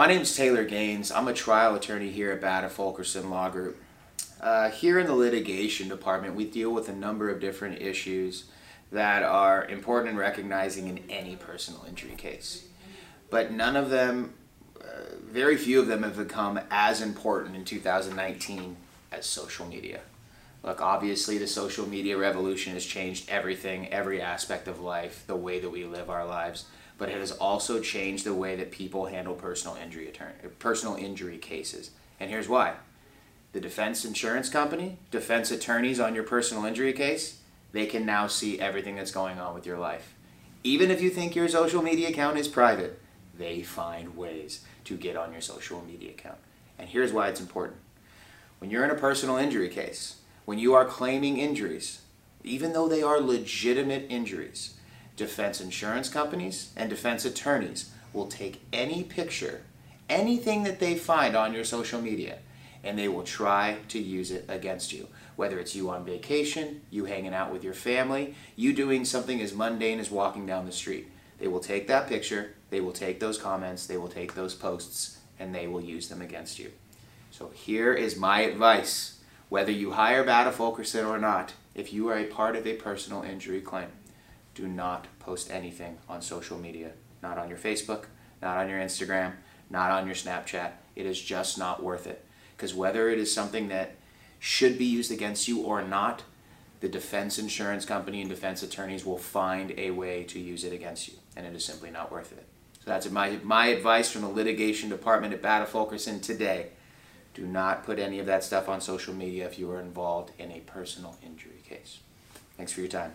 My name is Taylor Gaines. I'm a trial attorney here at Bada Fulkerson Law Group. Uh, here in the litigation department, we deal with a number of different issues that are important in recognizing in any personal injury case. But none of them, uh, very few of them have become as important in 2019 as social media. Look, obviously, the social media revolution has changed everything, every aspect of life, the way that we live our lives but it has also changed the way that people handle personal injury attorney, personal injury cases. And here's why. The defense insurance company, defense attorneys on your personal injury case, they can now see everything that's going on with your life. Even if you think your social media account is private, they find ways to get on your social media account. And here's why it's important. When you're in a personal injury case, when you are claiming injuries, even though they are legitimate injuries, defense insurance companies and defense attorneys will take any picture, anything that they find on your social media, and they will try to use it against you. Whether it's you on vacation, you hanging out with your family, you doing something as mundane as walking down the street. They will take that picture, they will take those comments, they will take those posts, and they will use them against you. So here is my advice. Whether you hire Bada Fulkerson or not, if you are a part of a personal injury claim, do not post anything on social media. Not on your Facebook, not on your Instagram, not on your Snapchat. It is just not worth it. Because whether it is something that should be used against you or not, the defense insurance company and defense attorneys will find a way to use it against you, and it is simply not worth it. So that's my, my advice from the litigation department at Bada Fulkerson today. Do not put any of that stuff on social media if you are involved in a personal injury case. Thanks for your time.